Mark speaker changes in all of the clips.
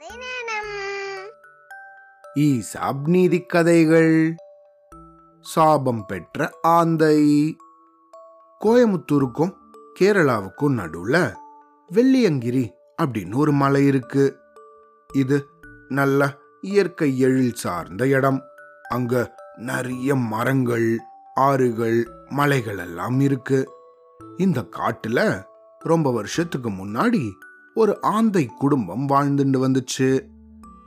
Speaker 1: ஈ நேரம்.
Speaker 2: ஈசாப் நீதி கதைகள். சாபம் பெற்ற ஆந்தை. கோயமுத்தூருக்கும் கேரளாவுக்கும் நடுவுல வெள்ளியங்கிரி அப்படின்னு ஒரு மலை இருக்கு. இது நல்ல இயற்கை எழில் சார்ந்த இடம். அங்க நிறைய மரங்கள் ஆறுகள் மலைகள் எல்லாம் இருக்கு. இந்த காட்டுல ரொம்ப வருஷத்துக்கு முன்னாடி ஒரு ஆந்தை குடும்பம் வாழ்ந்துட்டு வந்துச்சு.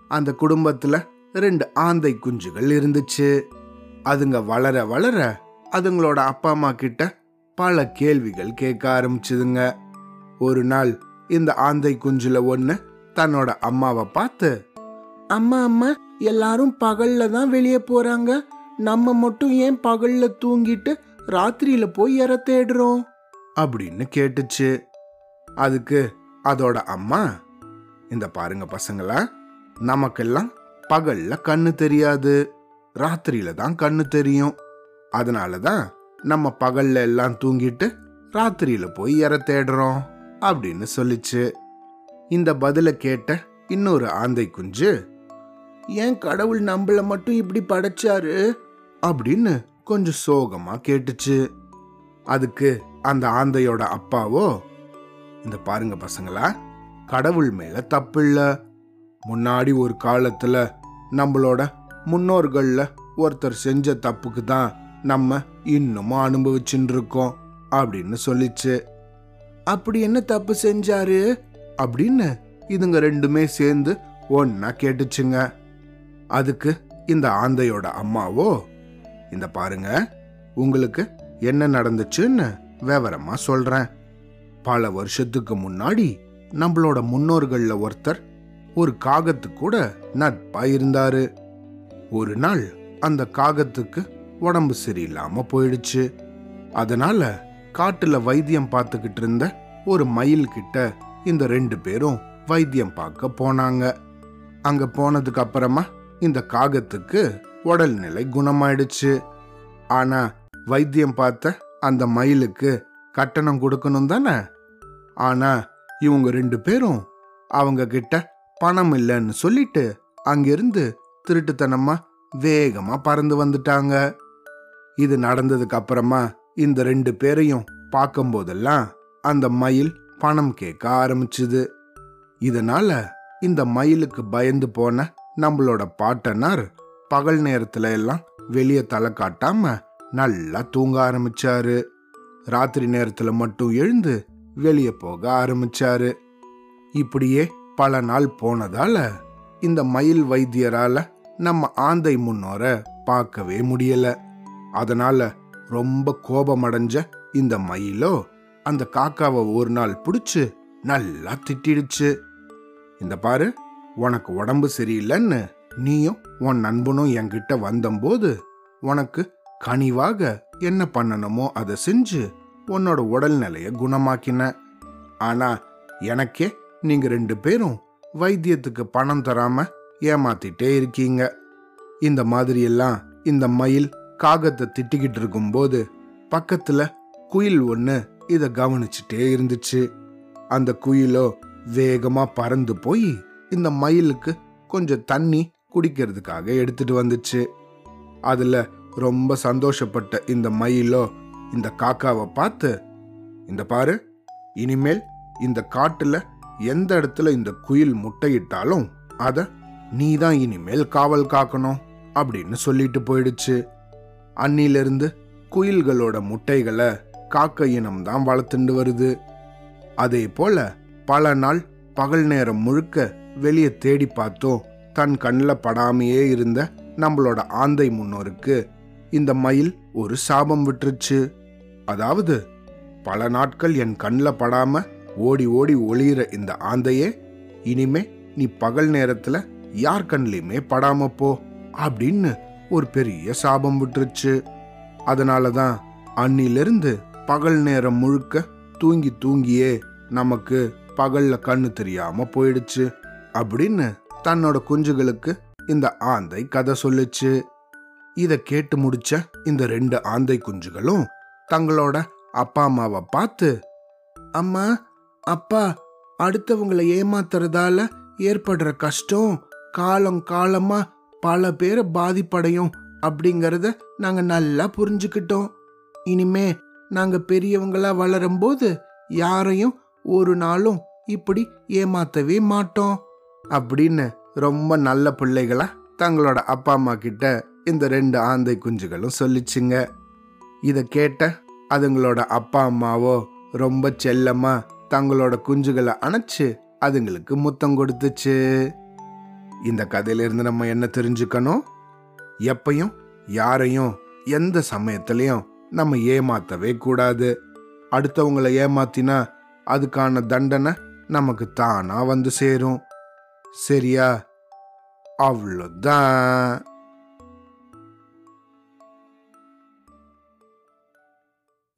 Speaker 2: அந்த குடும்பத்துல ரெண்டு ஆந்தை குஞ்சுகள் இருந்துச்சு. அதுங்க வளர வளர அதுங்களோட அப்பா அம்மா கிட்ட பல கேள்விகள் கேட்க ஆரம்பிச்சுதுங்க. ஒரு நாள் இந்த ஆந்தை குஞ்சுல ஒண்ணு தன்னோட அம்மாவை பார்த்து அம்மா அம்மா எல்லாரும் பகல்ல தான் வெளியே போறாங்க. நம்ம மட்டும் ஏன் பகல்ல தூங்கிட்டு ராத்திரியில போய் இற தேடுறோம்? அப்படின்னு கேட்டுச்சு. அதுக்கு அதோட அம்மா இந்த பாருங்க பசங்களா நமக்கெல்லாம் பகல்ல கண்ணு தெரியாது ராத்திரியில தான் கண்ணு தெரியும். அதனால தான் நம்ம பகல்ல எல்லாம் தூங்கிட்டு ராத்திரியில போய் இற தேடுறோம் அப்படின்னு சொல்லிச்சு. இந்த பதில கேட்ட இன்னொரு ஆந்தை குஞ்சு ஏன் கடவுள் நம்மள மட்டும் இப்படி படைச்சாரு? அப்படின்னு கொஞ்சம் சோகமா கேட்டுச்சு. அதுக்கு அந்த ஆந்தையோட அப்பாவோ இந்த பாருங்க பசங்களா கடவுள் மேல தப்பு முன்னாடி ஒரு காலத்துல நம்மளோட முன்னோர்கள்ல ஒருத்தர் செஞ்ச தப்புக்கு தான் நம்ம இன்னமும் அனுபவிச்சுட்டு இருக்கோம் அப்படின்னு சொல்லிச்சு. அப்படி என்ன தப்பு செஞ்சாரு? அப்படின்னு இதுங்க ரெண்டுமே சேர்ந்து ஒன்னா கேட்டுச்சுங்க. அதுக்கு இந்த ஆந்தையோட அம்மாவோ இந்த பாருங்க உங்களுக்கு என்ன நடந்துச்சுன்னு விவரமா சொல்றேன். பல வருஷத்துக்கு முன்னாடி நம்மளோட முன்னோர்கள்ல ஒருத்தர் ஒரு காகத்து கூட நட்பா இருந்தாரு. ஒரு நாள் அந்த காகத்துக்கு உடம்பு சரியில்லாம போயிடுச்சு. அதனால காட்டுல வைத்தியம் பார்த்துக்கிட்டு இருந்த ஒரு மயில் கிட்ட இந்த ரெண்டு பேரும் வைத்தியம் பார்க்க போனாங்க. அங்க போனதுக்கு அப்புறமா இந்த காகத்துக்கு உடல்நிலை குணமாயிடுச்சு. ஆனா வைத்தியம் பார்த்த அந்த மயிலுக்கு கட்டணம் கொடுக்கணும் தானே? ஆனா இவங்க ரெண்டு பேரும் அவங்க கிட்ட பணம் இல்லைன்னு சொல்லிட்டு அங்கிருந்து திருட்டுத்தனமா வேகமா பறந்து வந்துட்டாங்க. இது நடந்ததுக்கு அப்புறமா இந்த ரெண்டு பேரையும் பார்க்கும்போதெல்லாம் அந்த மயில் பணம் கேட்க ஆரம்பிச்சுது. இதனால இந்த மயிலுக்கு பயந்து போன நம்மளோட பாட்டனார் பகல் நேரத்துல எல்லாம் வெளியே தலை காட்டாம நல்லா தூங்க ஆரம்பிச்சாரு. ராத்திரி நேரத்துல மட்டும் எழுந்து வெளியே போக ஆரம்பிச்சாரு. இப்படியே பல நாள் போனதால இந்த மயில் வைத்தியரால நம்ம ஆந்தை முன்னோரை பார்க்கவே முடியல. அதனால ரொம்ப கோபமடைஞ்ச இந்த மயிலோ அந்த காக்காவை ஒரு நாள் பிடிச்சு நல்லா திட்டிடுச்சு. இந்த பாரு உனக்கு உடம்பு சரியில்லைன்னு நீயும் உன் நண்பனும் என்கிட்ட வந்தம்போது உனக்கு கனிவாக என்ன பண்ணணுமோ அதை செஞ்சு உன்னோட உடல்நிலையை குணமாக்கின. ஆனா எனக்கே நீங்க ரெண்டு பேரும் வைத்தியத்துக்கு பணம் தராம ஏமாத்திட்டே இருக்கீங்க. இந்த மாதிரியெல்லாம் இந்த மயில் காகத்தை திட்டிக்கிட்டு இருக்கும்போது பக்கத்துல குயில் ஒன்று இதை கவனிச்சுட்டே இருந்துச்சு. அந்த குயிலோ வேகமா பறந்து போய் இந்த மயிலுக்கு கொஞ்சம் தண்ணி குடிக்கிறதுக்காக எடுத்துட்டு வந்துச்சு. அதுல ரொம்ப சந்தோஷப்பட்ட இந்த மயிலோ இந்த காக்காவை பார்த்து இந்த பாரு இனிமேல் இந்த காட்டுல எந்த இடத்துல இந்த குயில் முட்டையிட்டாலும் அத நீ தான் இனிமேல் காவல் காக்கணும் அப்படின்னு சொல்லிட்டு போயிடுச்சு. அன்னிலிருந்து குயில்களோட முட்டைகளை காக்க இனம் தான் வளர்த்துண்டு வருது. அதே போல பல நாள் பகல் நேரம் முழுக்க வெளியே தேடி பார்த்தோம் தன் கண்ணில் படாமையே இருந்த நம்மளோட ஆந்தை முன்னோருக்கு இந்த மயில் ஒரு சாபம் விட்டுருச்சு. அதாவது பல நாட்கள் என் கண்ணில் படாம ஓடி ஓடி ஒளியிற இந்த ஆந்தையே இனிமே நீ பகல் நேரத்துல யார் கண்லையுமே படாம போ அப்படின்னு ஒரு பெரிய சாபம் விட்டுருச்சு. அதனால தான் அன்னிலிருந்து பகல் நேரம் முழுக்க தூங்கி தூங்கியே நமக்கு பகல்ல கண்ணு தெரியாம போயிடுச்சு அப்படின்னு தன்னோட குஞ்சுகளுக்கு இந்த ஆந்தை கதை சொல்லுச்சு. இத கேட்டு முடிச்ச இந்த ரெண்டு ஆந்தை குஞ்சுகளும் தங்களோட அப்பா அம்மாவை பார்த்து அம்மா அப்பா அடுத்தவங்களை ஏமாத்துறதால ஏற்படுற கஷ்டம் காலம் காலமா பல பேரை பாதிப்படையும் அப்படிங்கறத நாங்க நல்லா புரிஞ்சுக்கிட்டோம். இனிமே நாங்க பெரியவங்களா வளரும்போது யாரையும் ஒரு நாளும் இப்படி ஏமாத்தவே மாட்டோம். அப்படின்னு ரொம்ப நல்ல பிள்ளைகளா தங்களோட அப்பா அம்மா கிட்ட இந்த ரெண்டு ஆந்தை குஞ்சுகளும் சொல்லிச்சுங்க. இதை கேட்ட அதுங்களோட அப்பா அம்மாவோ ரொம்ப செல்லமா தங்களோட குஞ்சுகளை அணைச்சு அதுங்களுக்கு முத்தம் கொடுத்துச்சு. இந்த கதையிலிருந்து நம்ம என்ன தெரிஞ்சுக்கணும்? எப்பையும் யாரையும் எந்த சமயத்திலையும் நம்ம ஏமாத்தவே கூடாது. அடுத்தவங்களை ஏமாத்தினா அதுக்கான தண்டனை நமக்கு தானா வந்து சேரும். சரியா? அவ்வளோதான்